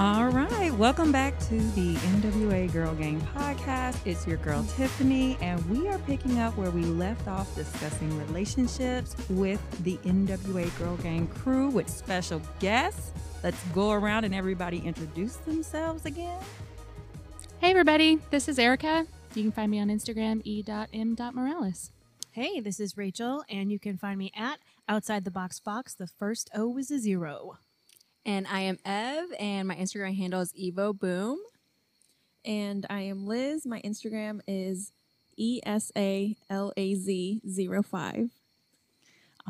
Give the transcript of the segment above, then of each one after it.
All right, welcome back to the NWA Girl Gang podcast. It's your girl Tiffany, and we are picking up where we left off discussing relationships with the NWA Girl Gang crew with special guests. Let's go around and everybody introduce themselves again. Hey, everybody, this is Erika. You can find me on Instagram, e.m.morales. Hey, this is Rachel, and you can find me at Outside the Box Fox. The first O is a zero. And I am Ev, and my Instagram handle is Evo Boom. And I am Liz. My Instagram is E S A L A Z 05.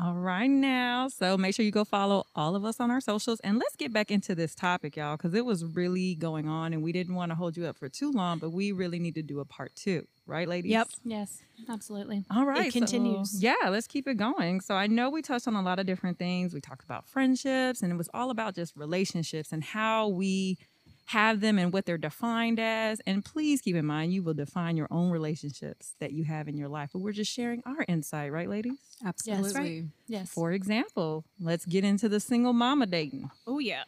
All right, now. So make sure you go follow all of us on our socials and let's get back into this topic, y'all, because it was really going on and we didn't want to hold you up for too long, but we really need to do a part two. Right, ladies? Yep. Yes, absolutely. All right. It continues. so- yeah, let's keep it going. So I know we touched on a lot of different things. We talked about friendships and it was all about just relationships and how we have them and what they're defined as. And please keep in mind, you will define your own relationships that you have in your life. But we're just sharing our insight, right, ladies? Absolutely. Yes. For example, let's get into the single mama dating. Oh, yeah.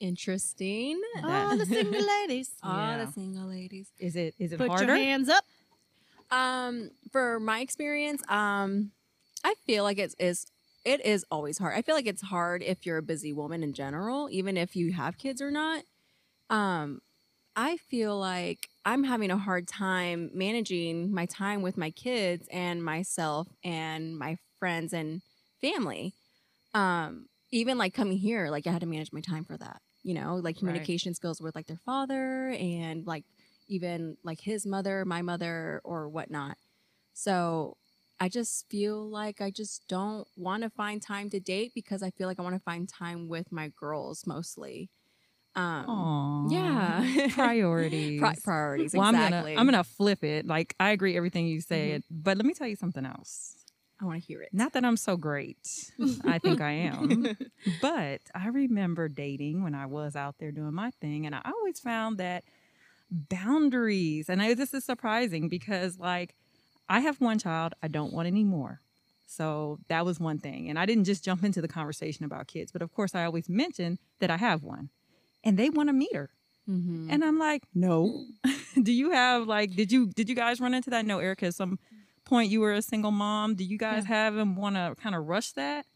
Interesting. All the single ladies. All Yeah. the single ladies. Is it is it Put harder? your hands up. Um, for my experience, um, I feel like it's is it is always hard. I feel like it's hard if you're a busy woman in general, even if you have kids or not. Um, I feel like I'm having a hard time managing my time with my kids and myself and my friends and family. Um, even like coming here, like I had to manage my time for that. You know, like communication skills with like their father and like even like his mother, my mother, or whatnot. So I just feel like I just don't want to find time to date because I feel like I want to find time with my girls mostly. Um, Aw. Yeah. priorities. Pri- priorities. well, exactly. Mm-hmm. I'm gonna I'm gonna flip it. Like I agree everything you said, but let me tell you something else. I want to hear it. Not that I'm so great. I think I am. But I remember dating when I was out there doing my thing, and I always found that boundaries, and I, this is surprising because, like, I have one child, I don't want any more. So that was one thing. And I didn't just jump into the conversation about kids, but of course, I always mention that I have one, and they want to meet her. Mm-hmm. And I'm like, no. Do you have like did you did you guys run into that? No, Erika, at some point you were a single mom. Do you guys have them want to kind of rush that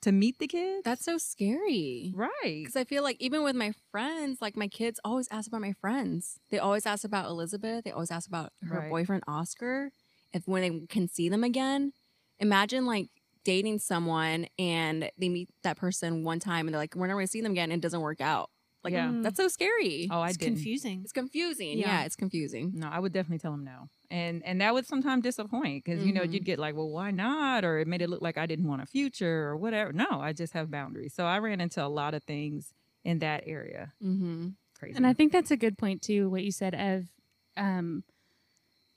to meet the kids? That's so scary. right. Because I feel like even with my friends, like my kids always ask about my friends. They always ask about Elizabeth. They always ask about her Right. boyfriend Oscar. If when they can see them again, imagine like dating someone and they meet that person one time and they're like, we're never gonna see them again, and it doesn't work out. Like, Yeah. that's so scary. Oh, I It's didn't. confusing. It's confusing. Yeah. Yeah, it's confusing. No, I would definitely tell them no. And and that would sometimes disappoint because you know you'd get like, well, why not? Or it made it look like I didn't want a future or whatever. No, I just have boundaries. So I ran into a lot of things in that area. Mm-hmm. Crazy. And I think that's a good point too. What you said of um,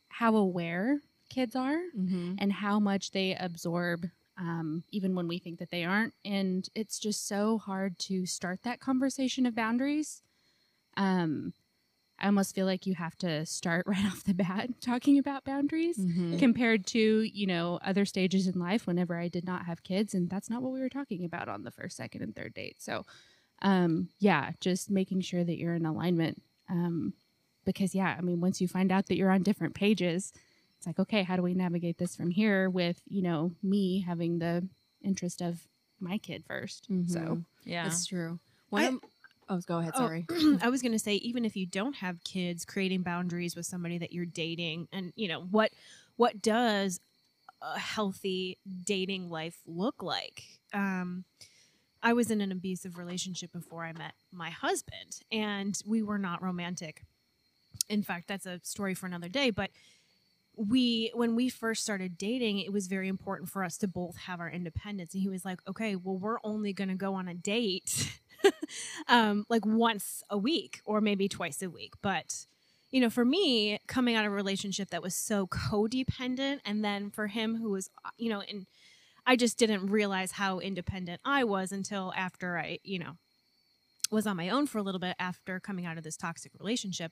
how aware kids are Mm-hmm. and how much they absorb, um, even when we think that they aren't. And it's just so hard to start that conversation of boundaries. Um, I almost feel like you have to start right off the bat talking about boundaries Mm-hmm. compared to you know other stages in life whenever i did not have kids and that's not what we were talking about on the first second and third date so um yeah just making sure that you're in alignment um because yeah i mean once you find out that you're on different pages it's like okay how do we navigate this from here with you know me having the interest of my kid 1st so Mhm. yeah. That's true. One I- of, oh, go ahead. Oh, Sorry. I was going to say, even if you don't have kids, creating boundaries with somebody that you're dating, and you know what, what does a healthy dating life look like? Um, I was in an abusive relationship before I met my husband, and we were not romantic. In fact, that's a story for another day. But we, when we first started dating, it was very important for us to both have our independence. And he was like, "Okay, well, we're only going to go on a date." um, like once a week or maybe twice a week. But, you know, for me, coming out of a relationship that was so codependent, and then for him who was, uh, you know, and I just didn't realize how independent I was until after I, you know, was on my own for a little bit after coming out of this toxic relationship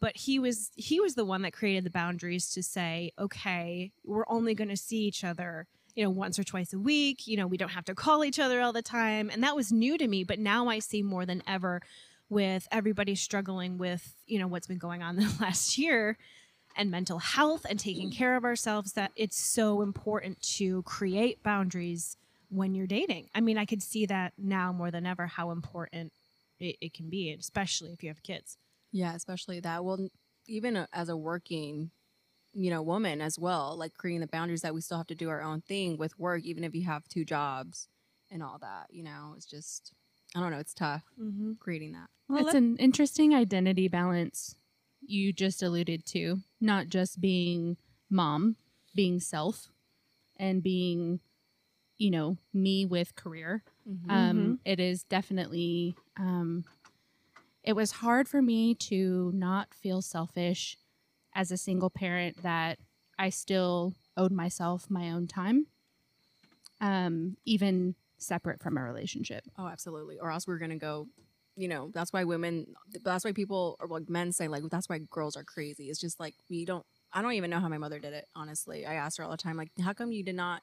but he was he was the one that created the boundaries to say okay we're only going to see each other you know once or twice a week you know we don't have to call each other all the time. And that was new to me but now i see more than ever with everybody struggling with you know what's been going on the last year and mental health and taking mm. care of ourselves that it's so important to create boundaries when you're dating. I mean i could see that now more than ever how important it, it can be especially if you have kids Yeah, especially that. Well, even as a working, you know, woman as well, like creating the boundaries that we still have to do our own thing with work, even if you have two jobs and all that. You know, it's just, I don't know, it's tough mm-hmm. creating that. Well, it's an interesting identity balance you just alluded to, not just being mom, being self, and being, you know, me with career. Um, it is definitely, um, it was hard for me to not feel selfish as a single parent that I still owed myself my own time, um, even separate from a relationship. Oh, absolutely. Or else we're gonna go. You know, that's why women. That's why people or like men say like that's why girls are crazy. It's just like we don't. I don't even know how my mother did it. Honestly, I asked her all the time like, how come you did not?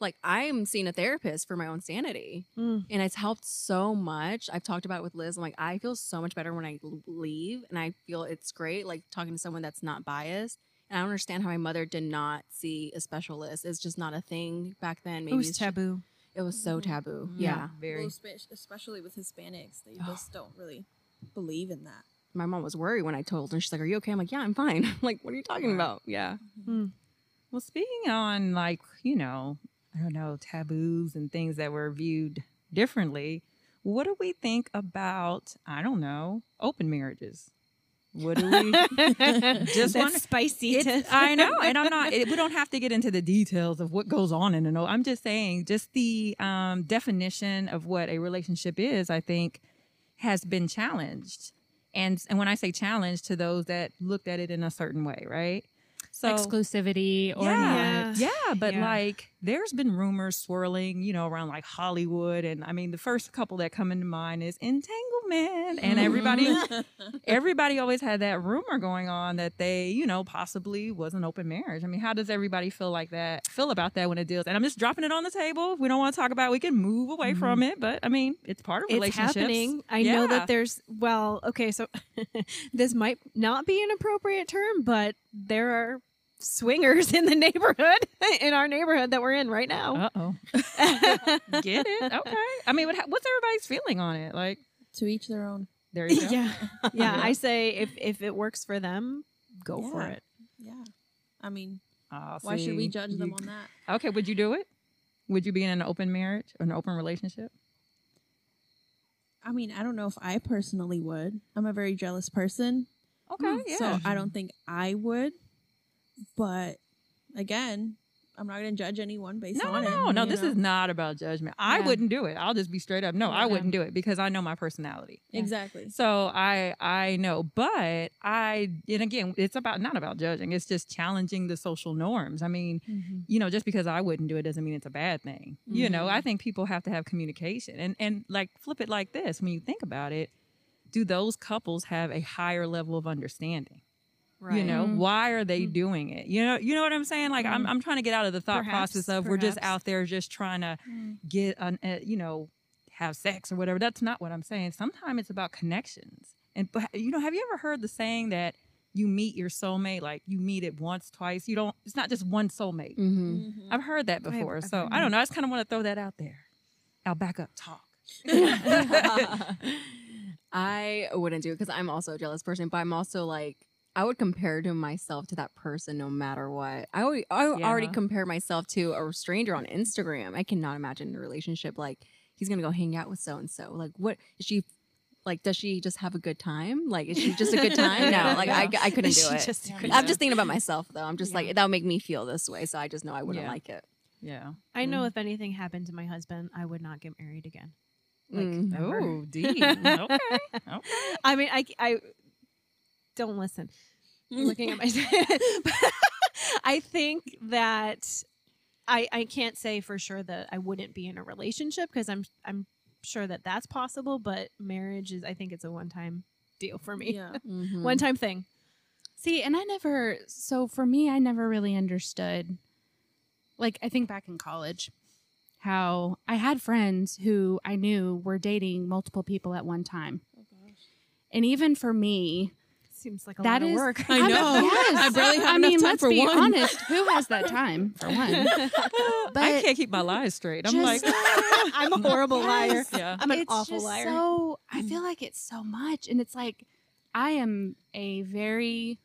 Like I'm seeing a therapist for my own sanity, Mm. and it's helped so much. I've talked about it with Liz. I'm like, I feel so much better when I leave, and I feel it's great. Like talking to someone that's not biased. And I don't understand how my mother did not see a specialist. It's just not a thing back then. Maybe it was it's ju- taboo It was so Mhm. taboo. Mhm. Yeah. very. Well, especially with Hispanics, they just don't really believe in that. my mom was worried when I told her. She's like, "Are you okay?" I'm like, "Yeah, I'm fine." like, what are you talking about? Yeah. Well, speaking on like, you know, I don't know, taboos and things that were viewed differently, what do we think about, I don't know, open marriages? What do we just wanna- spicy I know, and I'm not. It, we don't have to get into the details of what goes on in an. I'm just saying, just the um, definition of what a relationship is. I think has been challenged, and and when I say challenged, to those that looked at it in a certain way, right? So Exclusivity or yeah, not. yeah, but Yeah. like there's been rumors swirling, you know, around like Hollywood, and I mean, the first couple that come into mind is entanglement, and mm-hmm. everybody everybody always had that rumor going on that they, you know, possibly was an open marriage. I mean, how does everybody feel like that? Feel about that when it deals? And I'm just dropping it on the table. If we don't want to talk about, it, we can move away mm-hmm. from it. But I mean, it's part of it's relationships. happening. I know that there's well, okay, so this might not be an appropriate term, but there are swingers in the neighborhood in our neighborhood that we're in right now. Uh oh. Get it? Okay. I mean, what, what's everybody's feeling on it? Like, To each their own. there you go. yeah, yeah. I say if if it works for them, go for it. Yeah. I mean, Ah, why should we see, judge them on that? Okay, would you do it? Would you be in an open marriage or an open relationship? I mean, I don't know if I personally would. I'm a very jealous person. Okay, yeah. So I don't think I would. But again, I'm not going to judge anyone based no, on no, it. no, no. you This know? is not about judgment. I Yeah. wouldn't do it. I'll just be straight up. No, I wouldn't do it because I know my personality. exactly. So I I know, but I and again, it's about not about judging. It's just challenging the social norms. I mean, mm-hmm. you know, just because I wouldn't do it doesn't mean it's a bad thing. You know, mm-hmm. I think people have to have communication and and like flip it like this. When you think about it, do those couples have a higher level of understanding? Right. You know, Mhm. why are they doing it? You know, you know what I'm saying? Like I'm I'm trying to get out of the thought Perhaps, process of we're just out there just trying to get an uh, you know have sex or whatever. That's not what I'm saying. Sometimes it's about connections. And but you know, have you ever heard the saying that you meet your soulmate like you meet it once, twice? You don't. It's not just one soulmate. Mm-hmm. Mhm. I've heard that I've- before. I've so I don't know. I just kind of want to throw that out there. I'll back up talk. I wouldn't do it because I'm also a jealous person, but I'm also like I would compare to myself to that person no matter what. I already, I already compare myself to a stranger on Instagram. I cannot imagine a relationship like he's gonna go hang out with so and so. Like, what is she? Like, does she just have a good time? Like, is she just a good time? No, like I, I couldn't do it. just Yeah. I'm just thinking about myself though. I'm just Yeah. like that would make me feel this way, so I just know I wouldn't Yeah. like it. Yeah. I know if anything happened to my husband, I would not get married again. Like, Mm. Oh, deep. okay. Okay. I mean, I, I don't listen. I'm looking at my. I think that I I can't say for sure that I wouldn't be in a relationship because I'm I'm sure that that's possible. But marriage is I think it's a one time deal for me. Yeah. Mhm. One time thing. See, and I never, so for me, I never really understood. Like, I think back in college, how I had friends who I knew were dating multiple people at one time. Oh gosh. And even for me, Seems like a That lot of work. I know. yes. I barely have I enough mean, time let's for be one. honest. Who has that time for one? I can't keep my lies straight. I'm like, I'm a horrible liar. yeah. I'm an it's awful just liar. So I feel like it's so much, and it's like I am a very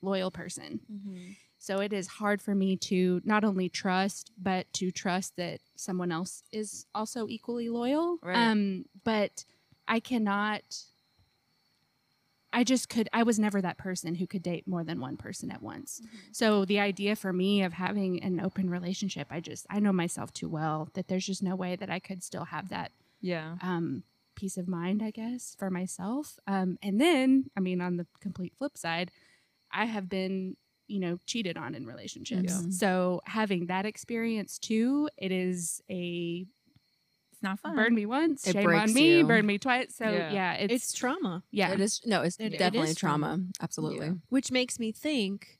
loyal person. Mm-hmm. So it is hard for me to not only trust, but to trust that someone else is also equally loyal. Right. Um, but I cannot. I just could. I was never that person who could date more than one person at once. So the idea for me of having an open relationship, I just I know myself too well that there's just no way that I could still have that Yeah. um, peace of mind, I guess, for myself. Um, and then, I mean, on the complete flip side, I have been, you know, cheated on in relationships. Yeah. So having that experience too, it is a It's not fun. burn me once, It shame on me, you. burn me twice. So Yeah. yeah, it's, It's trauma, yeah, It is no, it's It- it definitely is trauma. trauma. Absolutely. Yeah. which makes me think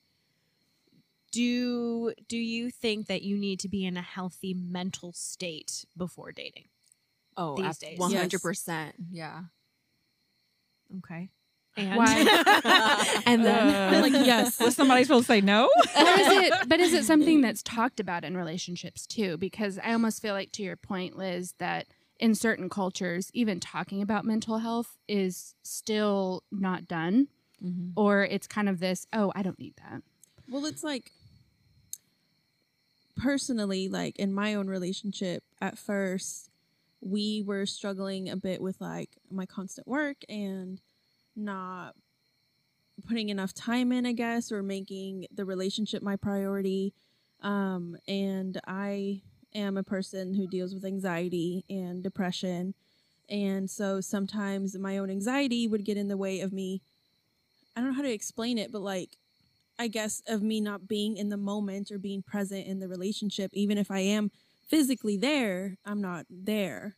do do you think that you need to be in a healthy mental state before dating? Oh, These ab- days. 100%. Yeah. Okay. And Why? And then Uh, like, yes. Was somebody supposed to say no? or is it but is it something that's talked about in relationships too because i almost feel like to your point liz that in certain cultures even talking about mental health is still not done Mhm. or it's kind of this oh i don't need that Well, it's like personally, like in my own relationship, at first, we were struggling a bit with like my constant work and not putting enough time in, I guess, or making the relationship my priority. Um, and I am a person who deals with anxiety and depression. And so sometimes my own anxiety would get in the way of me. I don't know how to explain it, but like I guess, of me not being in the moment or being present in the relationship. Even if I am physically there, I'm not there.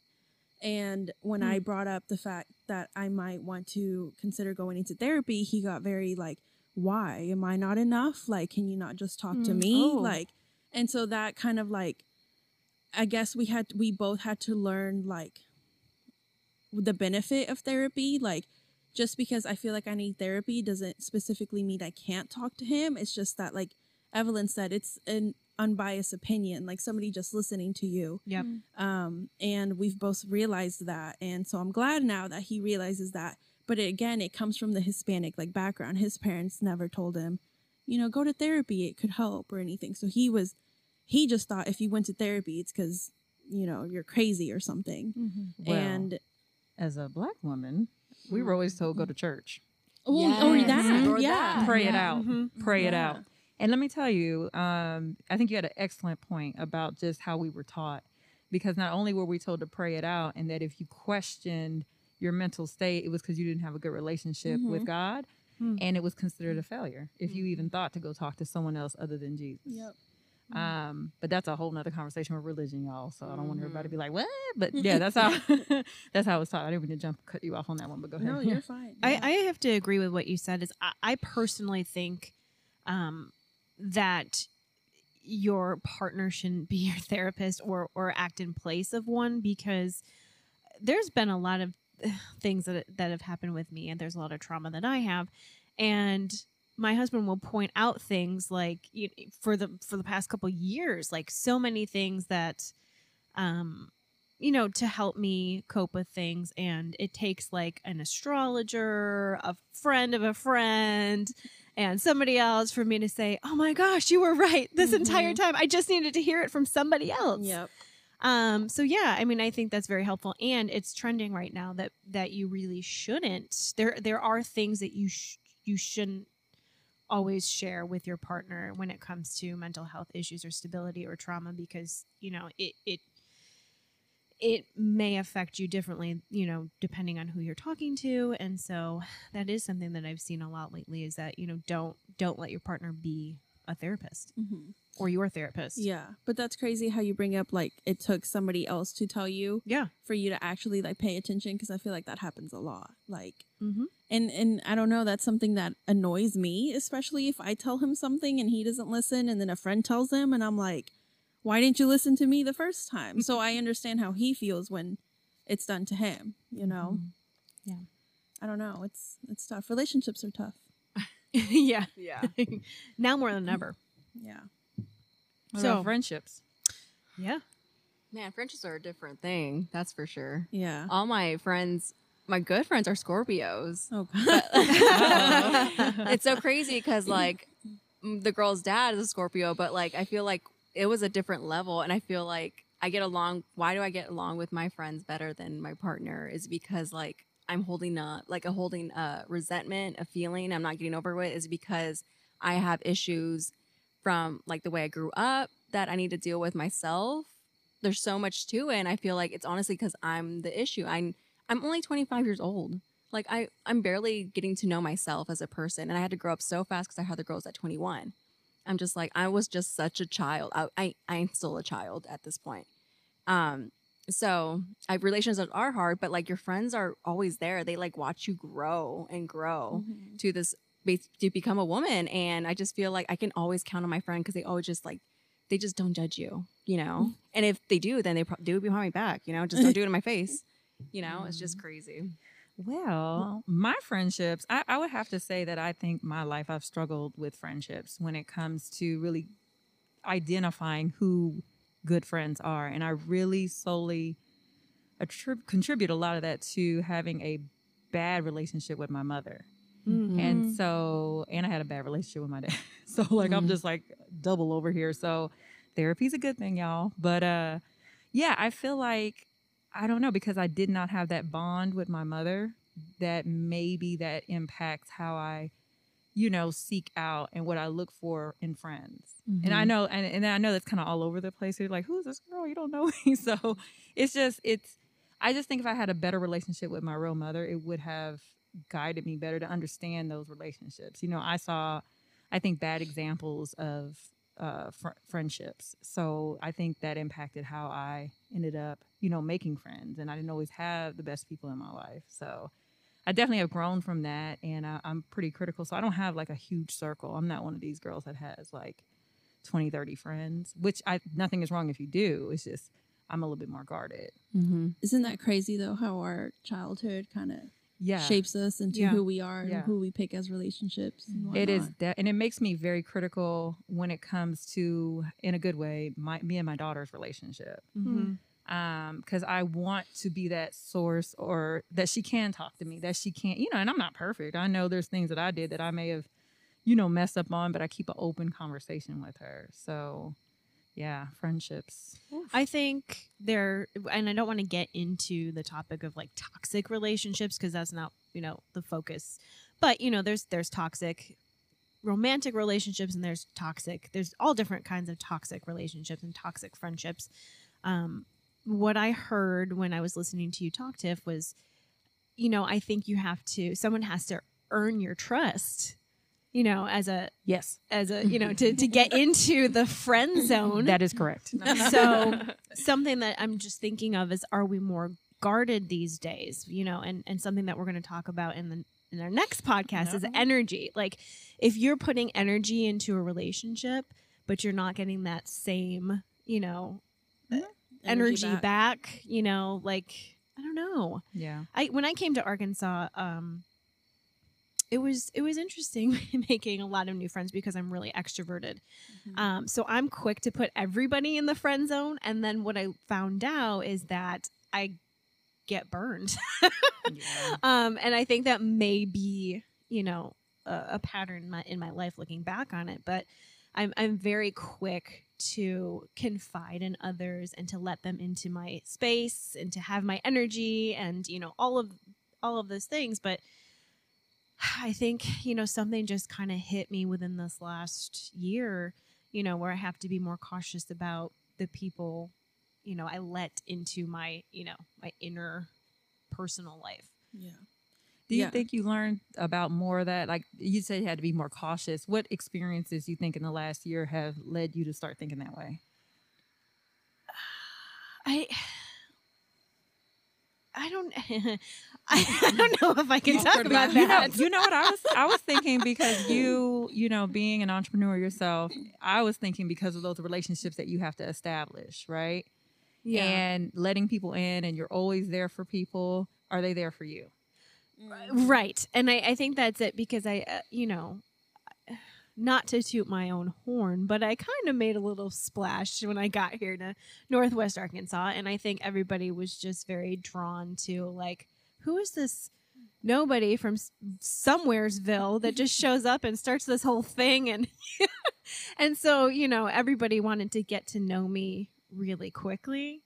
And when I brought up the fact that I might want to consider going into therapy, he got very like, why? Am I not enough? Like, can you not just talk to Mm. me? Oh. Like, and so that kind of like, I guess we had, we both had to learn like the benefit of therapy. Like, just because I feel like I need therapy doesn't specifically mean I can't talk to him. It's just that, like Evelyn said, it's an unbiased opinion, like somebody just listening to you. Yep. Um, and we've both realized that. And so I'm glad now that he realizes that. But it, again, it comes from the Hispanic like background. His parents never told him, you know, go to therapy. It could help or anything. So he was, he just thought if you went to therapy, it's because, you know, you're crazy or something. Well, and as a black woman, we were always told go to church, oh, Yes. or that, Or yeah. that. pray it Yeah. out, Mhm. pray it out. And let me tell you, um, I think you had an excellent point about just how we were taught, because not only were we told to pray it out, and that if you questioned your mental state, it was because you didn't have a good relationship with God, Hmm. and it was considered a failure if you even thought to go talk to someone else other than Jesus. Yep. Um, but that's a whole nother conversation with religion, y'all. So I don't want everybody to Mm-hmm. be like, "What?" But yeah, that's how that's how it's taught. I didn't mean to jump cut you off on that one, but go ahead. No, you're fine. I, I have to agree with what you said. Is I, I personally think um, that your partner shouldn't be your therapist or or act in place of one because there's been a lot of things that that have happened with me and there's a lot of trauma that I have. And my husband will point out things like you, for the for the past couple years like so many things that um you know to help me cope with things. And it takes like an astrologer a friend of a friend and somebody else for me to say oh my gosh you were right this entire time. I just needed to hear it from somebody else. Yep. um so yeah i mean i think that's very helpful and it's trending right now that that you really shouldn't. There there are things that you sh- you shouldn't always share with your partner when it comes to mental health issues or stability or trauma because you know it it it may affect you differently you know depending on who you're talking to and so that is something that i've seen a lot lately is that you know don't don't let your partner be a therapist Mhm. or your therapist Yeah, but that's crazy how you bring up like it took somebody else to tell you yeah for you to actually like pay attention because I feel like that happens a lot. Like, mm-hmm. and and I don't know, that's something that annoys me, especially if I tell him something and he doesn't listen, and then a friend tells him, and I'm like, why didn't you listen to me the first time? so mm-hmm. I understand how he feels when it's done to him. You know. Mm-hmm. Yeah. I don't know. It's it's tough. Relationships are tough. yeah. Yeah. now more than ever. Yeah. What So- friendships. Yeah. Man, friendships are a different thing. That's for sure. Yeah. All my friends, my good friends, are Scorpios. Oh god. it's so crazy because like the girl's dad is a Scorpio, but like I feel like it was a different level, and I feel like I get along. Why do I get along with my friends better than my partner? Is because like I'm holding a like a holding a resentment, a feeling I'm not getting over with. Is because I have issues from like the way I grew up that I need to deal with myself. There's so much to it, and I feel like it's honestly because I'm the issue. I'm I'm only 25 years old like I I'm barely getting to know myself as a person, and I had to grow up so fast because I had the girls at 21. I'm just like I was just such a child. I I I'm still a child at this point. Um, so I relationships are hard, but like your friends are always there. They like watch you grow and grow Mhm. to this to become a woman, and I just feel like I can always count on my friend because they always just like they just don't judge you, you know. And if they do, then they pro- do behind my back, you know. Just don't do it in my face, you know. It's just crazy. Well, my friendships, I, I would have to say that I think my life I've struggled with friendships when it comes to really identifying who good friends are. And I really solely attrib- contribute a lot of that to having a bad relationship with my mother. Mm-hmm. And so, and I had a bad relationship with my dad. So, like, I'm Mhm. just like double over here. So, therapy's a good thing, y'all. But, uh, yeah, I feel like, I don't know, because I did not have that bond with my mother, that maybe that impacts how I, you know, seek out and what I look for in friends. And I mm-hmm. know, and, and I know that's kind of all over the place. You're like, who's this girl? You don't know me. So it's just, it's, I just think if I had a better relationship with my real mother, it would have guided me better to understand those relationships. You know, I saw, I think, bad examples of uh, fr- friendships. So I think that impacted how I ended up, you know, making friends. And I didn't always have the best people in my life. So I definitely have grown from that. And I, I'm pretty critical. So I don't have like a huge circle. I'm not one of these girls that has like 20, 30 friends, which I, nothing is wrong if you do. It's just, I'm a little bit more guarded. Mm-hmm. Isn't that crazy though? How our childhood kind of Yeah. shapes us into Yeah. who we are and Yeah. who we pick as relationships. And It is, whatnot. that, and it makes me very critical when it comes to, in a good way, my me and my daughter's relationship. Mm-hmm. Um, because I want to be that source, or that she can talk to me, that she can't, you know. And I'm not perfect. I know there's things that I did that I may have, you know, messed up on, but I keep an open conversation with her. So, yeah, friendships. I think there, and I don't want to get into the topic of like toxic relationships because that's not you know the focus. But you know, there's there's toxic romantic relationships and there's toxic. There's all different kinds of toxic relationships and toxic friendships. Um, what I heard when I was listening to you talk, Tiff, was, you know, I think you have to. Someone has to earn your trust. You know, as a Yes, as a you know to to get into the friend zone that is correct. so something that i'm just thinking of is are we more guarded these days you know and and something that we're going to talk about in the in our next podcast is Uh-huh. energy like if you're putting energy into a relationship but you're not getting that same you know energy, back. you know like i don't know yeah. i when i came to arkansas um it was it was interesting making a lot of new friends because i'm really extroverted Mhm. um, so I'm quick to put everybody in the friend zone. And then what I found out is that I get burned. yeah. um, and I think that may be, you know, a, a pattern in my, in my life looking back on it. But I'm, I'm very quick to confide in others and to let them into my space and to have my energy and, you know, all of, all of those things. But I think, you know, something just kind of hit me within this last year, you know, where I have to be more cautious about the people, you know, I let into my, you know, my inner personal life. Yeah. Do you Yeah. think you learned about more of that? Like you said, you had to be more cautious. What experiences you think in the last year have led you to start thinking that way? I I don't I, I don't know if I can talk about laugh. You know, that. you know what I was I was thinking because you you know being an entrepreneur yourself, I was thinking because of those relationships that you have to establish, right? yeah. And letting people in, and you're always there for people. Are they there for you? Right. And I, I think that's it because I, uh, you know, not to toot my own horn, but I kind of made a little splash when I got here to Northwest Arkansas. And I think everybody was just very drawn to, like, who is this nobody from somewheresville that just shows up and starts this whole thing? And, and so, you know, everybody wanted to get to know me really quickly.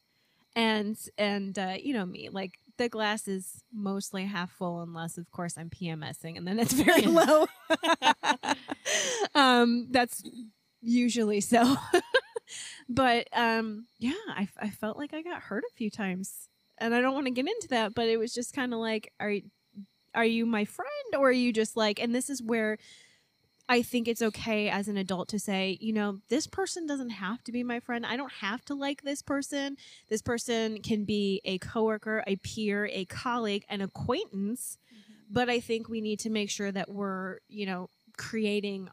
And, and, uh, you know, me, like, the glass is mostly half full unless of course i'm pmsing and then it's very low. Um that's usually so. But um yeah I, I felt like i got hurt a few times. And i don't want to get into that but it was just kind of like are are you my friend or are you just like and this is where I think it's okay as an adult to say, you know, this person doesn't have to be my friend. I don't have to like this person. This person can be a coworker, a peer, a colleague, an acquaintance. Mm-hmm. But I think we need to make sure that we're, you know, creating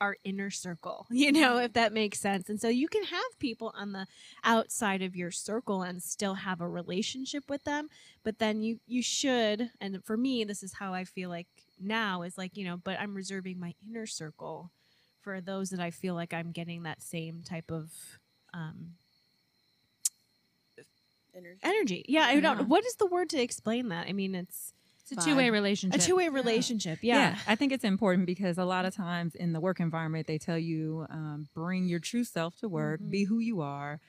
our inner circle, you know, if that makes sense. And so you can have people on the outside of your circle and still have a relationship with them, but then you you should and for me this is how I feel like now is like, you know, but I'm reserving my inner circle for those that I feel like I'm getting that same type of um energy. Yeah, I don't what is the word to explain that? I mean, it's It's a two way relationship. a two-way relationship. Yeah. I think it's important because a lot of times in the work environment, they tell you um, bring your true self to work, be who you are.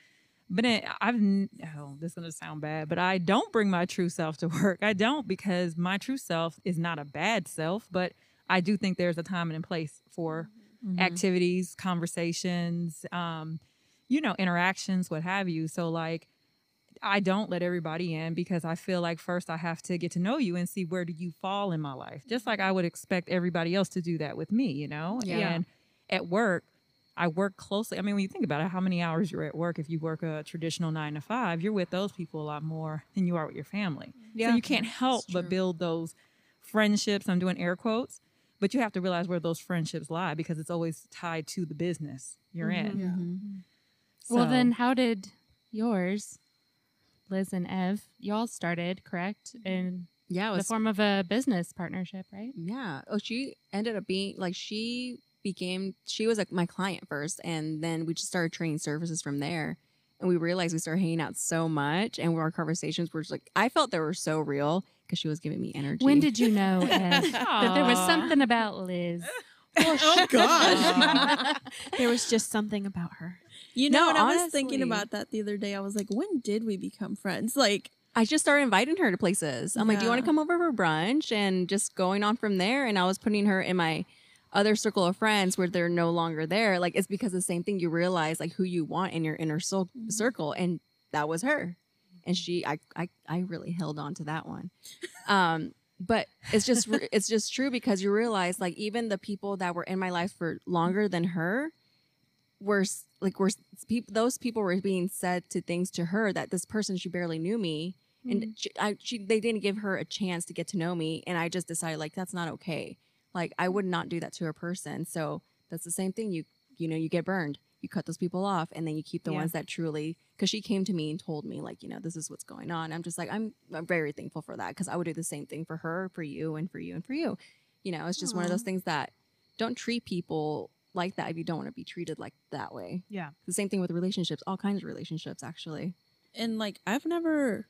But it, I've, oh, this is going to sound bad, but I don't bring my true self to work. I don't because my true self is not a bad self, but I do think there's a time and a place for activities, conversations, um, you know, interactions, what have you. So, like, I don't let everybody in because I feel like first I have to get to know you and see where do you fall in my life. Just like mm-hmm. I would expect everybody else to do that with me, you know? Yeah. And at work, I work closely. I mean, when you think about it, how many hours you're at work, if you work a traditional nine to five, you're with those people a lot more than you are with your family. Mm-hmm. Yeah. So you can't help but build those friendships. I'm doing air quotes, but you have to realize where those friendships lie because it's always tied to the business you're in. Mm-hmm. mm-hmm. Well, then, how did yours, Liz and Ev, y'all started, correct? Mm-hmm. In Yeah, it the form of a business partnership, right? Yeah. Oh, she ended up being like she became she was like my client first, and then we just started trading services from there. And we realized we started hanging out so much, and our conversations were just like I felt they were so real because she was giving me energy. When did you know, Ev, that there was something about Liz? Oh gosh. There was just something about her. You know, No, and I was thinking about that the other day. I was like, when did we become friends? Like, I just started inviting her to places. I'm like, "Do you want to come over for brunch?" And just going on from there. And I was putting her in my other circle of friends where they're no longer there. Like it's because the same thing. You realize like who you want in your inner cir- circle, and that was her. And she, I, I, I really held on to that one. Um, but it's just, it's just true because you realize like even the people that were in my life for longer than her were like were people those people were being said to things to her that this person she barely knew me and mm-hmm. she, I, she they didn't give her a chance to get to know me and i just decided like that's not okay. Like i would not do that to a person. So that's the same thing you you know you get burned. You cut those people off and then you keep the Yeah. ones that truly because she came to me and told me like you know this is what's going on. I'm just like i'm, I'm very thankful for that because i would do the same thing for her for you and for you and for you. You know it's just one of those things that don't treat people like that if you don't want to be treated like that way Yeah. the same thing with relationships all kinds of relationships actually and like I've never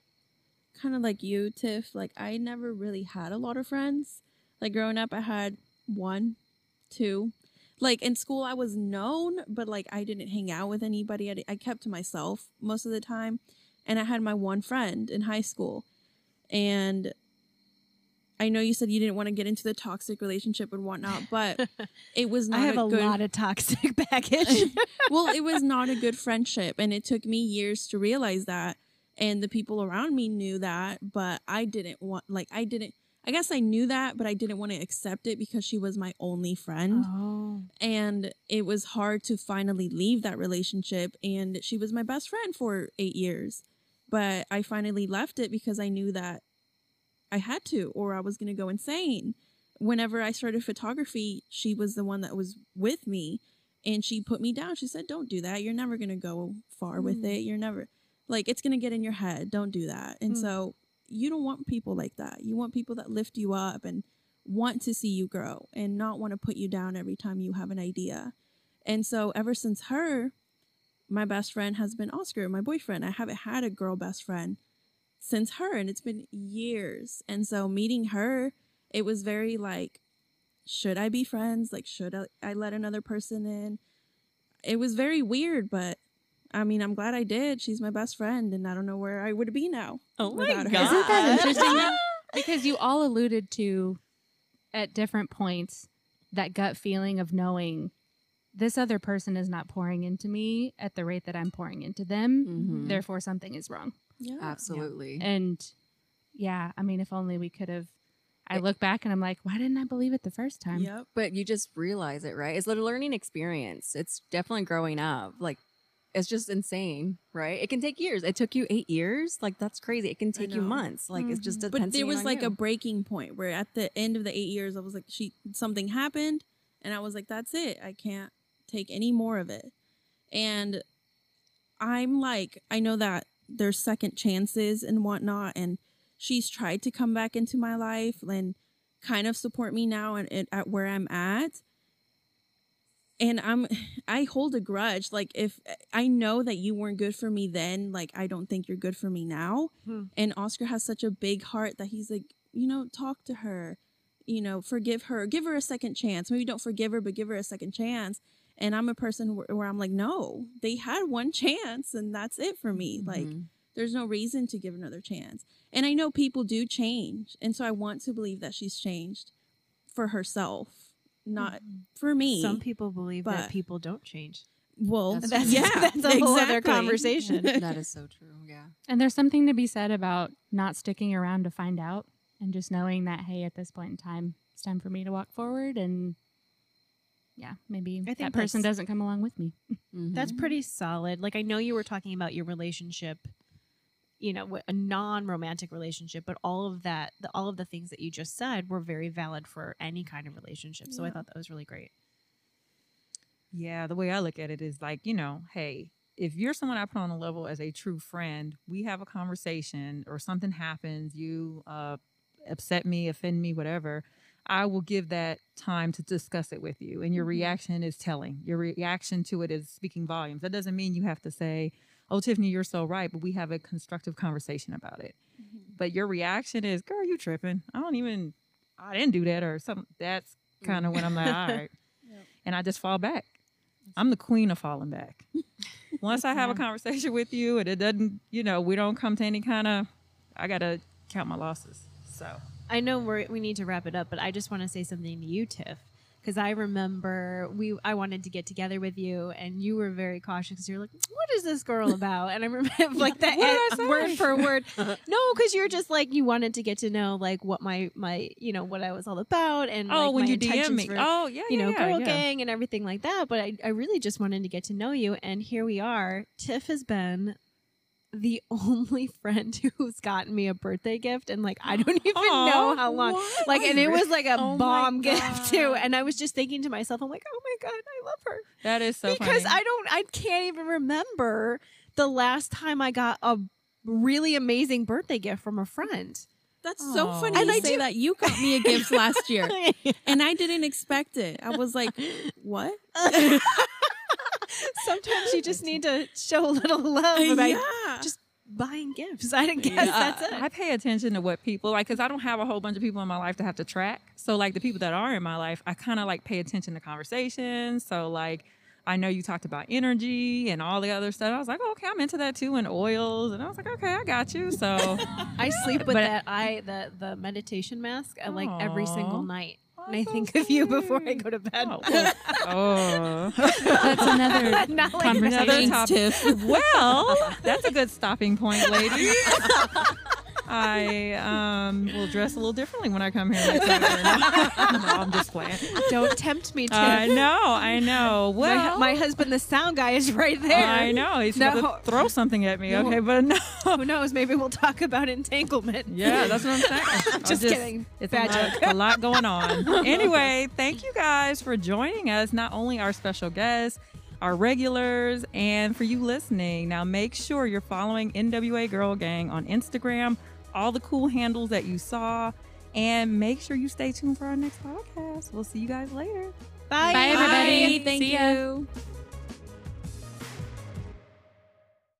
kind of like you, Tiff, like I never really had a lot of friends. Like growing up I had one, two. Like in school I was known, but like I didn't hang out with anybody. I, I kept to myself most of the time. And I had my one friend in high school. And I know you said you didn't want to get into the toxic relationship and whatnot, but it was not I have a, good lot of toxic baggage. well, it was not a good friendship, and it took me years to realize that. And the people around me knew that, but I didn't want, like, I didn't, I guess I knew that, but I didn't want to accept it because she was my only friend. oh. And it was hard to finally leave that relationship. And she was my best friend for eight years. But I finally left it because I knew that I had to, or I was going to go insane. Whenever I started photography, she was the one that was with me and she put me down. She said, Don't do that. You're never going to go far with Mm. it. You're never, like, it's going to get in your head. Don't do that. And Mm. so you don't want people like that. You want people that lift you up and want to see you grow and not want to put you down every time you have an idea. And so ever since her, my best friend has been Oscar, my boyfriend. I haven't had a girl best friend since her and it's been years. And so meeting her, it was very like should I be friends? Like should I, I let another person in? It was very weird, but I mean, I'm glad I did. She's my best friend and I don't know where I would be now. Oh my without her. Isn't that interesting? because you all alluded to at different points that gut feeling of knowing this other person is not pouring into me at the rate that I'm pouring into them. Mhm. Therefore, something is wrong. Yeah. Absolutely. And yeah, I mean, if only we could have. I look back and I'm like, why didn't I believe it the first time? Yep. but you just realize it, right? It's a learning experience. It's definitely growing up. Like, it's just insane, right? It can take years. It took you eight years. Like, that's crazy. It can take you months. Like, it's just mm-hmm. But there was like a breaking point where at the end of the eight years, I was like, she something happened, and I was like, that's it. I can't take any more of it. And I'm like, I know that there's second chances and whatnot, and she's tried to come back into my life and kind of support me now and, and at where I'm at. And I'm, I hold a grudge. Like if I know that you weren't good for me then, like I don't think you're good for me now. Hmm. And Oscar has such a big heart that he's like, you know, talk to her, you know, forgive her, give her a second chance. Maybe don't forgive her, but give her a second chance. And I'm a person where, where I'm like, no, they had one chance and that's it for me. Like, Mhm. there's no reason to give another chance. And I know people do change. And so I want to believe that she's changed for herself, not for me. Some people believe that people don't change. well, That's- That's yeah, that's a whole other conversation. that is so true. Yeah. And there's something to be said about not sticking around to find out and just knowing that, hey, at this point in time, it's time for me to walk forward. And yeah, maybe I think that person doesn't come along with me. Mhm. That's pretty solid. Like I know you were talking about your relationship, you know, a non-romantic relationship, but all of that, the, all of the things that you just said were very valid for any kind of relationship. So I thought that was really great. Yeah, the way I look at it is like, you know, hey, if you're someone I put on a level as a true friend, we have a conversation or something happens, you uh, upset me, offend me, whatever, I will give that time to discuss it with you. And your Mhm. reaction is telling. Your reaction to it is speaking volumes. That doesn't mean you have to say, oh, Tiffany, you're so right, but we have a constructive conversation about it. But your reaction is, girl, you tripping. I don't even, I didn't do that or something. That's kind of when I'm like, all right. Yep. And I just fall back. I'm the queen of falling back. Once I have a conversation with you and it doesn't, you know, we don't come to any kind of, I got to count my losses. So, I know we we need to wrap it up, but I just want to say something to you, Tiff, because I remember we I wanted to get together with you, and you were very cautious. You're like, "What is this girl about?" And I remember like that What did I eh, word for word. No, because you're just like you wanted to get to know like what my my you know what I was all about, and oh, like, when you DM me. for, oh, yeah, you know, yeah, girl yeah. gang and everything like that. But I, I really just wanted to get to know you. And here we are. Tiff has been the only friend who's gotten me a birthday gift. And like, I don't even Aw, know how long. what? Like, and it was like a Oh bomb gift too. And I was just thinking to myself, I'm like, oh my God, I love her. That is so funny. because funny. I don't, I can't even remember the last time I got a really amazing birthday gift from a friend. That's so Aw. funny And you I say do- that. You got me a gift last year, and I didn't expect it. I was like, "What?" Sometimes you just need to show a little love about yeah. just buying gifts. I guess Yeah, that's it. I pay attention to what people like because I don't have a whole bunch of people in my life to have to track. So like the people that are in my life, I kind of like pay attention to conversations. So like I know you talked about energy and all the other stuff. I was like, oh, okay, I'm into that too, and oils. And I was like, okay, I got you. So I sleep with But- that I the the meditation mask uh, like every single night. And I think of you before I go to bed. Oh, well, oh. That's another Not like conversation. Another topic. Well, that's a good stopping point, ladies. I um, will dress a little differently when I come here next time. no, I'm just playing. Don't tempt me to. I know, I know. my, Well, my husband, the sound guy, is right there. I know he's No. going to throw something at me. No. Okay, but no. Who knows? Maybe we'll talk about entanglement. Yeah, that's what I'm saying. I'm Just kidding. It's Bad a, lot, joke. a lot going on. Anyway, thank you guys for joining us. Not only our special guests, our regulars, and for you listening. Now, make sure you're following NWA Girl Gang on Instagram, all the cool handles that you saw. And make sure you stay tuned for our next podcast. We'll see you guys later. Bye. Bye, everybody. Thank See ya. you.